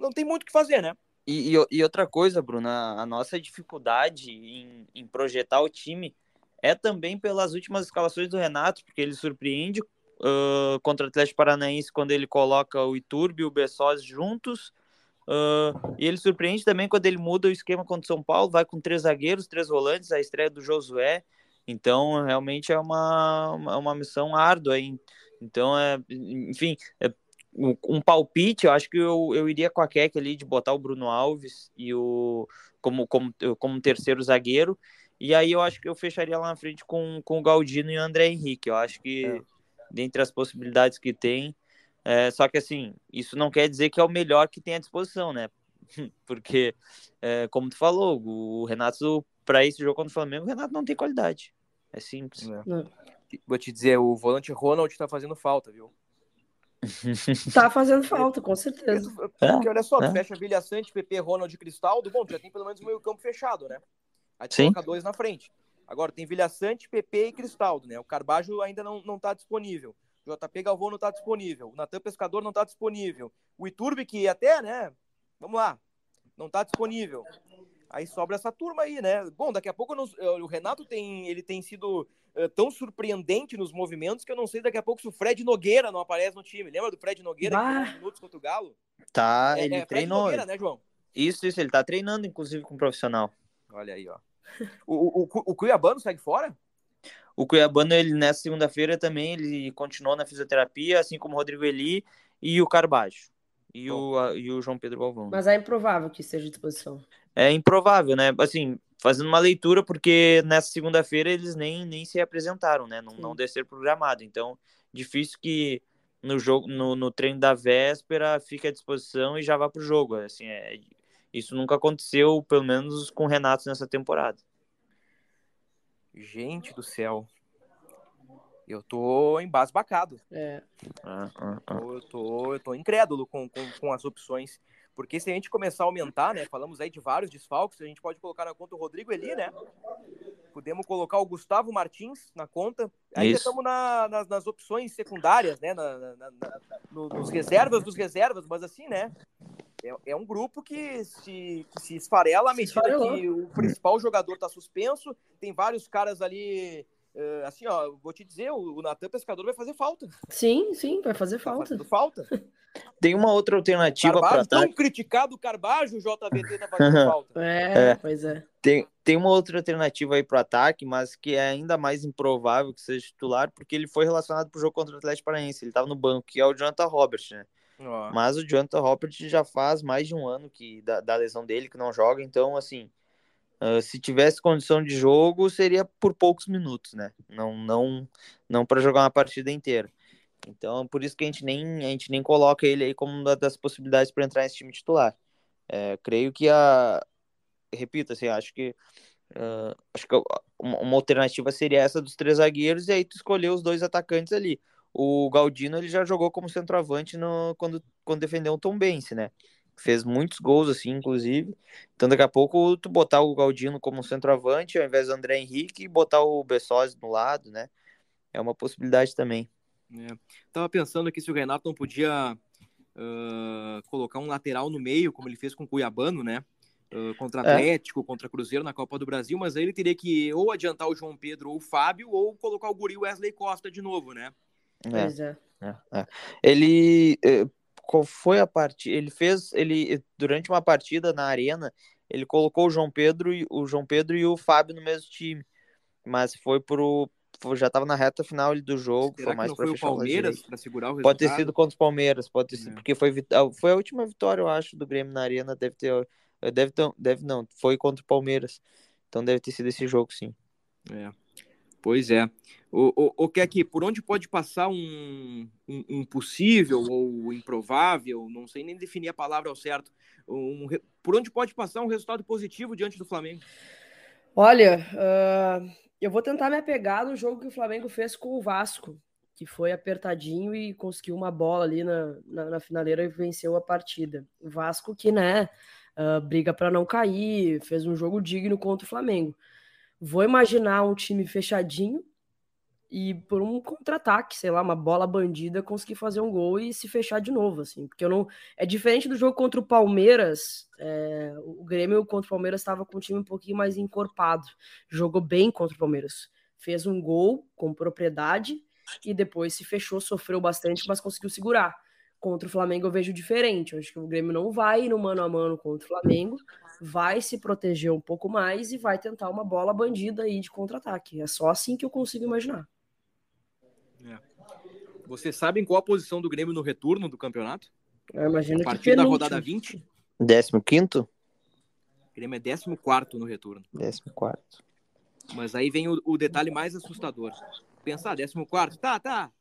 não tem muito o que fazer, né? E, e- e outra coisa, Bruna, a nossa dificuldade em, em projetar o time é também pelas últimas escalações do Renato, porque ele surpreende ah, contra o Atlético Paranaense quando ele coloca o Iturbe e o Bessosi juntos. ah, e ele surpreende também quando ele muda o esquema contra o São Paulo, vai com três zagueiros, três volantes, a estreia do Josué. Então, realmente é uma, uma, uma missão árdua em Então, é, enfim, é, um palpite, eu acho que eu, eu iria com a Keck ali de botar o Bruno Alves e o como, como, como terceiro zagueiro. E aí eu acho que eu fecharia lá na frente com, com o Galdino e o André Henrique. Eu acho que, é. dentre as possibilidades que tem, é, só que assim, isso não quer dizer que é o melhor que tem à disposição, né? Porque, é, como tu falou, o Renato, para esse jogo contra o Flamengo, o Renato não tem qualidade. É simples. É. Vou te dizer, o volante Ronald tá fazendo falta, viu? Tá fazendo falta, com certeza. Porque olha só, é. fecha Vilha Sante, PP, Ronald e Cristaldo, bom, já tem pelo menos o meio campo fechado, né? Aí tu Sim. coloca dois na frente. Agora tem Vilha Sante, PP e Cristaldo, né? O Carbajo ainda não, não tá disponível. O JP Galvão não tá disponível. O Natan Pescador não tá disponível. O Iturbe, que até, né? Vamos lá. Não tá disponível. Aí sobra essa turma aí, né? Bom, daqui a pouco o Renato tem, ele tem sido uh, tão surpreendente nos movimentos que eu não sei daqui a pouco se o Fred Nogueira não aparece no time. Lembra do Fred Nogueira bah. que minutos contra o Galo? Tá, é, ele é, treinou. Nogueira, né, João? Isso, isso, ele tá treinando, inclusive, com um profissional. Olha aí, ó. o, o, o Cuiabano segue fora? O Cuiabano, ele nessa segunda-feira também, ele continuou na fisioterapia, assim como o Rodrigo Eli e o Carbajo. E o, a, e o João Pedro Galvão. Mas é improvável que esteja à disposição é improvável, né? Assim, fazendo uma leitura, porque nessa segunda-feira eles nem, nem se apresentaram, né? Não, não desceram programado. Então, difícil que no jogo, no, no treino da véspera, fique à disposição e já vá pro jogo. Assim, é, isso nunca aconteceu, pelo menos com o Renato nessa temporada. Gente do céu. Eu tô embasbacado. É. Ah, ah, ah. Eu, tô, eu tô incrédulo com, com, com as opções porque se a gente começar a aumentar, né? Falamos aí de vários desfalques, a gente pode colocar na conta o Rodrigo Eli, né? Podemos colocar o Gustavo Martins na conta. Ainda estamos na, nas, nas, opções secundárias, né? Na, na, no, nos reservas dos reservas, mas assim, né? É, é um grupo que se, que se esfarela à medida que o principal jogador está suspenso. Tem vários caras ali Uh, assim, ó, vou te dizer, o, o Natan Pescador vai fazer falta. Sim, sim, vai fazer tá falta. falta. Tem uma outra alternativa para tão criticado o Carbajo, o JVT tá fazendo falta. É, é, pois é. Tem, tem uma outra alternativa aí pro ataque, mas que é ainda mais improvável que seja titular, porque ele foi relacionado pro jogo contra o Atlético Paranaense, ele tava no banco, que é o Jonathan Robert, né? Oh. Mas o Jonathan Robert já faz mais de um ano que da, da lesão dele que não joga, então assim, Uh, se tivesse condição de jogo, seria por poucos minutos, né? Não, não, não para jogar uma partida inteira. Então, por isso que a gente nem, a gente nem coloca ele aí como uma das possibilidades para entrar nesse time titular. É, creio que a. Repito, assim, acho que. Uh, acho que uma alternativa seria essa dos três zagueiros e aí tu escolher os dois atacantes ali. O Galdino ele já jogou como centroavante no, quando, quando defendeu o Tom Bense, né? Fez muitos gols, assim, inclusive. Então, daqui a pouco, tu botar o Galdino como centroavante, ao invés do André Henrique, e botar o Bessosi no lado, né? É uma possibilidade também. É. Tava pensando aqui se o Renato não podia uh, colocar um lateral no meio, como ele fez com o Cuiabano, né? Uh, contra é. Atlético, é. contra Cruzeiro na Copa do Brasil, mas aí ele teria que ou adiantar o João Pedro ou o Fábio, ou colocar o Guri Wesley Costa de novo, né? É. Pois é. é. é. Ele, eh, qual foi a partida? Ele fez, ele durante uma partida na arena, ele colocou o João Pedro e o João Pedro e o Fábio no mesmo time, mas foi pro já estava na reta final do jogo, Será foi mais para fechar o Palmeiras para segurar o resultado. Pode ter sido contra o Palmeiras, pode ter sido, é. porque foi foi a última vitória, eu acho, do Grêmio na arena, deve ter deve ter, deve não, foi contra o Palmeiras. Então deve ter sido esse jogo, sim. É. Pois é. O, o, o que aqui, por onde pode passar um, um, um, possível ou improvável, não sei nem definir a palavra ao certo, um, por onde pode passar um resultado positivo diante do Flamengo? Olha, uh, eu vou tentar me apegar no jogo que o Flamengo fez com o Vasco, que foi apertadinho e conseguiu uma bola ali na, na, na finaleira e venceu a partida. O Vasco que, né, uh, briga para não cair, fez um jogo digno contra o Flamengo. Vou imaginar um time fechadinho e por um contra-ataque, sei lá, uma bola bandida, conseguir fazer um gol e se fechar de novo, assim. Porque eu não. É diferente do jogo contra o Palmeiras. É... O Grêmio contra o Palmeiras estava com o time um pouquinho mais encorpado. Jogou bem contra o Palmeiras. Fez um gol com propriedade e depois se fechou, sofreu bastante, mas conseguiu segurar. Contra o Flamengo eu vejo diferente. Eu acho que o Grêmio não vai no mano a mano contra o Flamengo, vai se proteger um pouco mais e vai tentar uma bola bandida aí de contra-ataque. É só assim que eu consigo imaginar. É. Vocês sabem qual a posição do Grêmio no retorno do campeonato? Eu imagino a partir da rodada 20? 15? O Grêmio é 14 no retorno. 14. Mas aí vem o, o detalhe mais assustador. Pensar, 14, tá, tá.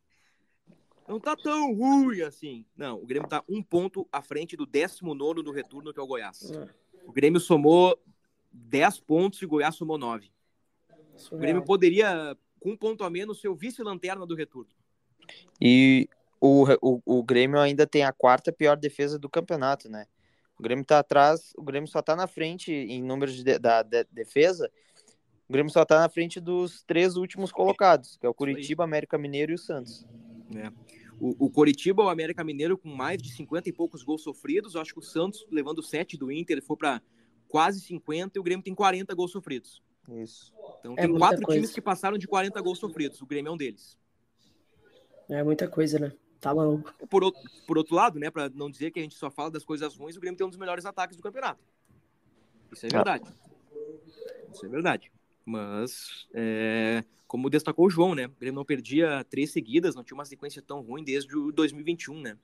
Não tá tão ruim assim. Não, o Grêmio tá um ponto à frente do 19 do retorno, que é o Goiás. O Grêmio somou 10 pontos e o Goiás somou 9. O Grêmio poderia, com um ponto a menos, ser o vice-lanterna do retorno. E o, o, o Grêmio ainda tem a quarta pior defesa do campeonato, né? O Grêmio tá atrás, o Grêmio só tá na frente em números de, da de, defesa. O Grêmio só tá na frente dos três últimos colocados, que é o Curitiba, América Mineiro e o Santos. É. O, o Coritiba, o América Mineiro, com mais de 50 e poucos gols sofridos. Eu acho que o Santos, levando 7 do Inter, ele foi para quase 50 e o Grêmio tem 40 gols sofridos. Isso. Então é tem quatro coisa. times que passaram de 40 gols sofridos. O Grêmio é um deles. É muita coisa, né? Tá maluco. Por, outro, por outro lado, né, para não dizer que a gente só fala das coisas ruins, o Grêmio tem um dos melhores ataques do campeonato. Isso é verdade. Isso é verdade. Mas, é, como destacou o João, né? O Grêmio não perdia três seguidas, não tinha uma sequência tão ruim desde o 2021, né?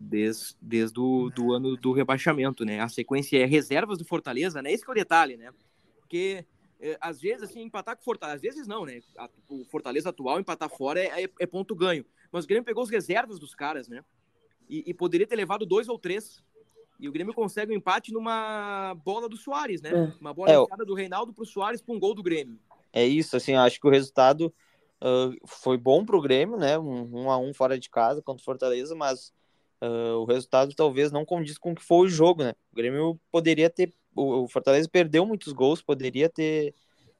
Desde, desde o do ano do rebaixamento, né? A sequência é reservas do Fortaleza, né? Esse é o detalhe, né? Porque é, às vezes, assim, empatar com o Fortaleza, às vezes não, né? O Fortaleza atual empatar fora é, é, é ponto ganho. Mas o Grêmio pegou as reservas dos caras, né? E, e, poderia ter levado dois ou três. E o Grêmio consegue um empate numa bola do Soares, né? É. Uma bola é, do Reinaldo pro Soares para um gol do Grêmio. É isso, assim, acho que o resultado uh, foi bom pro Grêmio, né? Um, um a um fora de casa contra o Fortaleza, mas uh, o resultado talvez não condiz com o que foi o jogo, né? O Grêmio poderia ter o, Fortaleza perdeu muitos gols, poderia ter,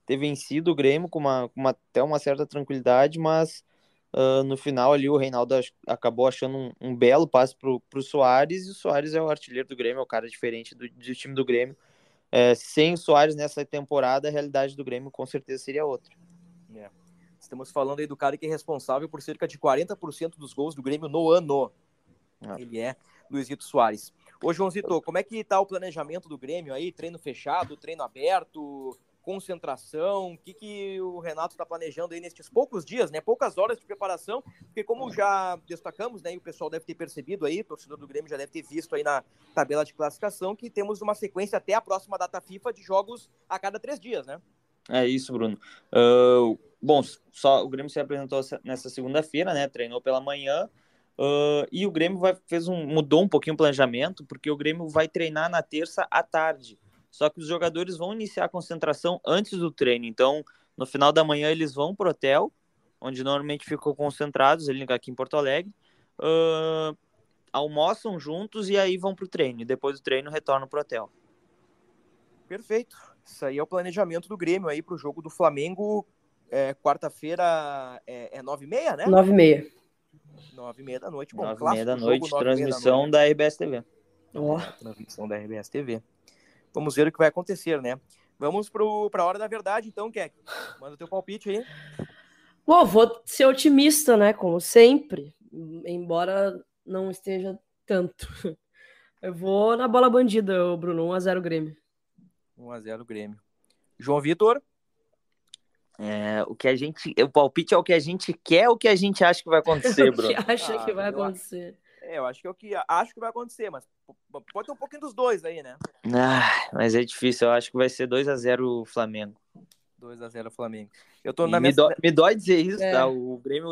ter vencido o Grêmio com uma, com uma até uma certa tranquilidade, mas uh, no final ali o Reinaldo acabou achando um, um belo passe pro, pro Soares, e o Soares é o artilheiro do Grêmio, é o cara diferente do, do time do Grêmio. É, sem o Soares nessa temporada, a realidade do Grêmio com certeza seria outra. É. Estamos falando aí do cara que é responsável por cerca de 40% dos gols do Grêmio no ano. Ah. Ele é Luizito Soares. Ô, Joãozito, como é que tá o planejamento do Grêmio aí? Treino fechado, treino aberto, concentração? O que, que o Renato está planejando aí nesses poucos dias, né? Poucas horas de preparação, porque como já destacamos, né? E o pessoal deve ter percebido aí, o torcedor do Grêmio já deve ter visto aí na tabela de classificação, que temos uma sequência até a próxima data FIFA de jogos a cada três dias, né? É isso, Bruno. Uh, bom, só o Grêmio se apresentou nessa segunda-feira, né? Treinou pela manhã. Uh, e o Grêmio vai, fez um, mudou um pouquinho o planejamento, porque o Grêmio vai treinar na terça à tarde. Só que os jogadores vão iniciar a concentração antes do treino. Então, no final da manhã, eles vão para o hotel, onde normalmente ficam concentrados, ele aqui em Porto Alegre. Uh, almoçam juntos e aí vão para o treino. E depois do treino, retornam para o hotel. Perfeito. Isso aí é o planejamento do Grêmio aí para o jogo do Flamengo. É, Quarta-feira é, é 9h30, né? 9h30. Nove e meia da noite. Bom, nove e meia da noite, jogo, transmissão da, RBS TV. Oh. Transmissão da RBS TV. Vamos ver o que vai acontecer, né? Vamos para a hora da verdade, então, Keck. Manda o teu palpite aí. Bom, vou ser otimista, né? Como sempre, embora não esteja tanto. Eu vou na bola bandida, Bruno. 1x0 Grêmio. 1x0 Grêmio. João Vitor? É, o que a gente. O palpite é o que a gente quer ou o que a gente acha que vai acontecer, Bruno? o que acha ah, que vai acontecer. É, eu acho que é o que acho que vai acontecer, mas pode ter um pouquinho dos dois aí, né? Ah, mas é difícil, eu acho que vai ser 2 a 0 o Flamengo. 2 a 0 Flamengo. Eu tô na me, minha... dói, me dói dizer isso, é. tá? O Grêmio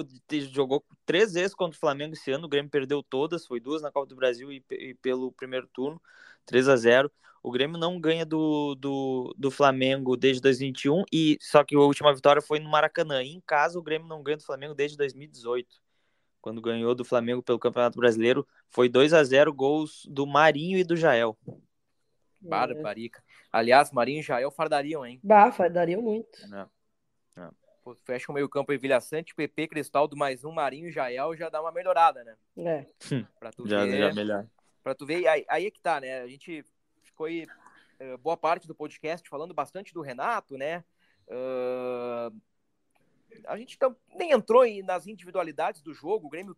jogou três vezes contra o Flamengo esse ano, o Grêmio perdeu todas, foi duas na Copa do Brasil e, e pelo primeiro turno, 3 a 0 o Grêmio não ganha do, do, do Flamengo desde 2021, e só que a última vitória foi no Maracanã. E em casa, o Grêmio não ganha do Flamengo desde 2018. Quando ganhou do Flamengo pelo Campeonato Brasileiro, foi 2 a 0 gols do Marinho e do Jael. Para, parica. Aliás, Marinho e Jael fardariam, hein? Bah, fardariam muito. Não. Não. Pô, fecha o meio-campo em Vilha Sante, PP, Cristaldo, mais um, Marinho e Jael já dá uma melhorada, né? É. pra tu já, ver. Já melhor. Pra tu ver, aí, aí é que tá, né? A gente foi uh, boa parte do podcast falando bastante do Renato, né? Uh, a gente nem entrou nas individualidades do jogo. O Grêmio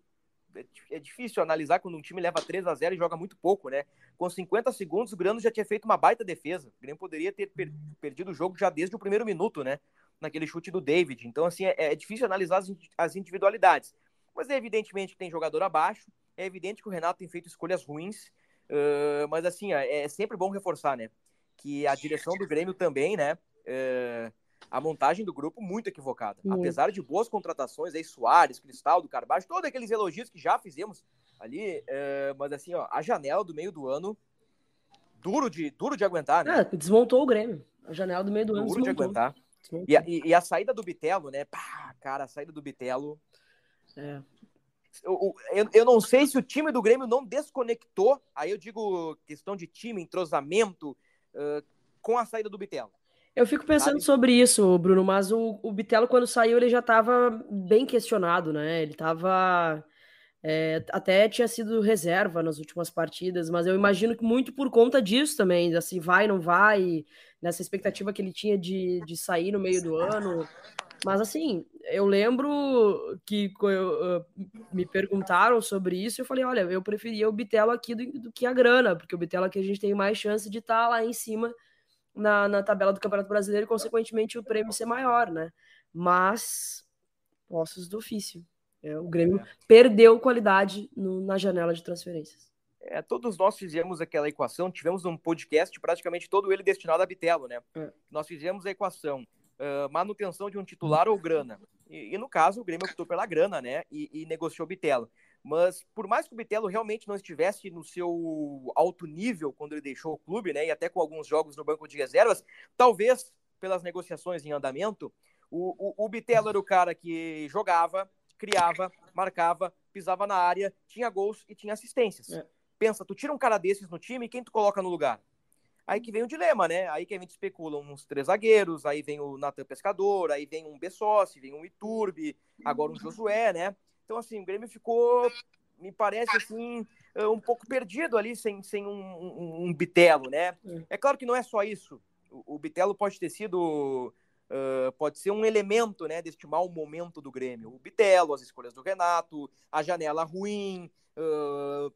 é, é, difícil analisar quando um time leva 3 a 0 e joga muito pouco, né? Com 50 segundos, o Grêmio já tinha feito uma baita defesa. O Grêmio poderia ter per perdido o jogo já desde o primeiro minuto, né? Naquele chute do David. Então, assim, é, é difícil analisar as, as individualidades. Mas é evidentemente que tem jogador abaixo, é evidente que o Renato tem feito escolhas ruins, uh, mas assim, é sempre bom reforçar, né? Que a direção do Grêmio também, né? Uh, a montagem do grupo muito equivocada. Muito. Apesar de boas contratações aí, Soares, Cristal, do Carbaixo, todos aqueles elogios que já fizemos ali, uh, mas assim, ó, a janela do meio do ano, duro de, duro de aguentar, né? É, desmontou o Grêmio. A janela do meio do ano Duro desmontou. de aguentar. E a, e, e a, saída do Bitelo, né? Pá, cara, a saída do Bitelo. É. Eu, eu, eu, não sei se o time do Grêmio não desconectou, aí eu digo questão de time, entrosamento, uh, com a saída do Bitelo. Eu fico pensando sabe? sobre isso, Bruno, mas o, o Bitelo, quando saiu, ele já estava bem questionado, né? Ele estava. É, até tinha sido reserva nas últimas partidas, mas eu imagino que muito por conta disso também, assim, vai, não vai, nessa expectativa que ele tinha de, de sair no meio do ano. Mas assim, eu lembro que eu, me perguntaram sobre isso e eu falei, olha, eu preferia o Bitelo aqui do, do, que a grana, porque o Bitelo aqui a gente tem mais chance de estar tá lá em cima na, na tabela do Campeonato Brasileiro e, consequentemente, o prêmio ser maior, né? Mas, postos do ofício. É, o Grêmio é. perdeu qualidade no, na janela de transferências. É, todos nós fizemos aquela equação, tivemos um podcast praticamente todo ele destinado a Bitelo, né? É. Nós fizemos a equação uh, manutenção de um titular ou grana. E, e, no caso, o Grêmio optou pela grana, né? E, e negociou Bitelo. Mas por mais que o Bitelo realmente não estivesse no seu alto nível quando ele deixou o clube, né? E até com alguns jogos no banco de reservas, talvez pelas negociações em andamento, o, o, o Bitelo era o cara que jogava, criava, marcava, pisava na área, tinha gols e tinha assistências. É. Pensa, tu tira um cara desses no time, quem tu coloca no lugar? Aí que vem o dilema, né? Aí que a gente especula uns três zagueiros, aí vem o Natan Pescador, aí vem um Bessossi, vem um Iturbe, agora um Josué, né? Então, assim, o Grêmio ficou, me parece, assim, eh, um pouco perdido ali sem, sem um, um, um Bitelo, né? É claro que não é só isso. O, o Bitelo pode ter sido, uh, pode ser um elemento, né, deste mau momento do Grêmio. O Bitelo, as escolhas do Renato, a janela ruim, uh,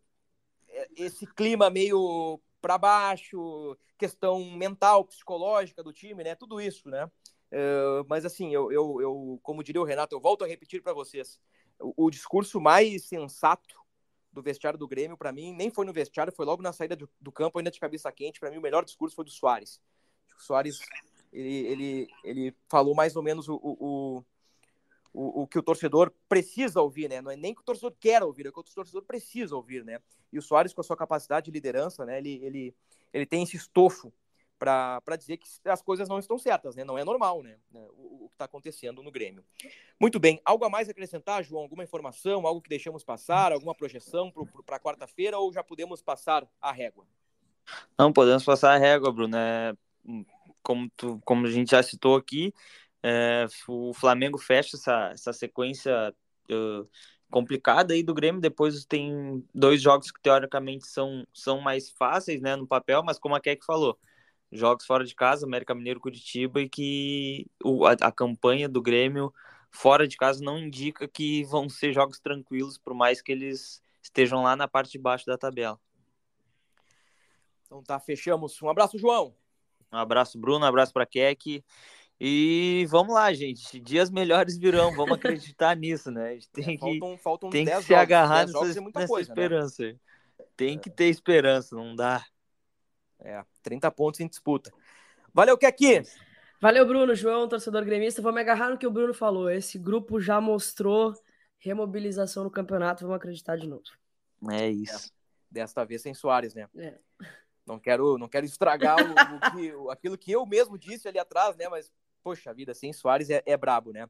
esse clima meio para baixo, questão mental, psicológica do time, né? Tudo isso, né? Uh, mas assim, eu, eu, eu, como diria o Renato, eu volto a repetir para vocês: o, o, discurso mais sensato do vestiário do Grêmio, para mim, nem foi no vestiário, foi logo na saída do, do campo, ainda de cabeça quente. Para mim, o melhor discurso foi do Soares. O Soares ele, ele, ele falou mais ou menos o, o, o, o, que o torcedor precisa ouvir, né? Não é nem que o torcedor quer ouvir, é que o torcedor precisa ouvir, né? E o Soares, com a sua capacidade de liderança, né? Ele, ele, ele tem esse estofo para dizer que as coisas não estão certas, né? Não é normal, né? O, o que está acontecendo no Grêmio. Muito bem. Algo a mais acrescentar, João? Alguma informação, algo que deixamos passar, alguma projeção para quarta-feira ou já podemos passar a régua? Não, podemos passar a régua, Bruno. É, como, tu, como a gente já citou aqui, é, o Flamengo fecha essa, essa sequência uh, complicada aí do Grêmio. Depois tem dois jogos que teoricamente são, são mais fáceis né, no papel, mas como a Keck falou, jogos fora de casa, América Mineiro Curitiba, e que o, a, a campanha do Grêmio fora de casa não indica que vão ser jogos tranquilos, por mais que eles estejam lá na parte de baixo da tabela. Então tá, fechamos. Um abraço, João. Um abraço, Bruno. Um abraço para Keck. E vamos lá, gente. Dias melhores virão. Vamos acreditar nisso, né? A gente tem é, que, faltam, faltam tem que se jogos, agarrar nessa, é nessa coisa, esperança. Né? Tem que ter esperança, não dá. É, 30 pontos em disputa. Valeu, Keki! Valeu, Bruno, João, torcedor gremista. Vou me agarrar no que o Bruno falou. Esse grupo já mostrou remobilização no campeonato. Vamos acreditar de novo. É isso. É. Desta vez sem Soares, né? É. Não quero, não quero estragar o, o que, aquilo que eu mesmo disse ali atrás, né? Mas, poxa vida, sem Soares é, é brabo, né?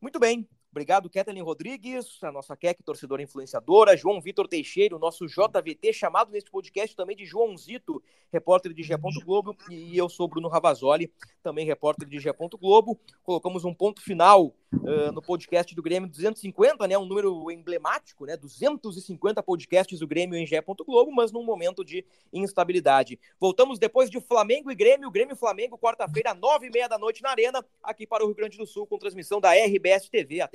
Muito bem. Obrigado, Kathleen Rodrigues, a nossa Keck, torcedora influenciadora, João Vitor Teixeira, o nosso JVT, chamado neste podcast também de Joãozito, repórter de G. Globo, e eu sou Bruno Ravazoli, também repórter de G. Globo. Colocamos um ponto final uh, no podcast do Grêmio 250, né, um número emblemático, né, 250 podcasts do Grêmio em G. Globo, mas num momento de instabilidade. Voltamos depois de Flamengo e Grêmio, Grêmio e Flamengo, quarta-feira, nove e meia da noite na Arena, aqui para o Rio Grande do Sul, com transmissão da RBS TV. Até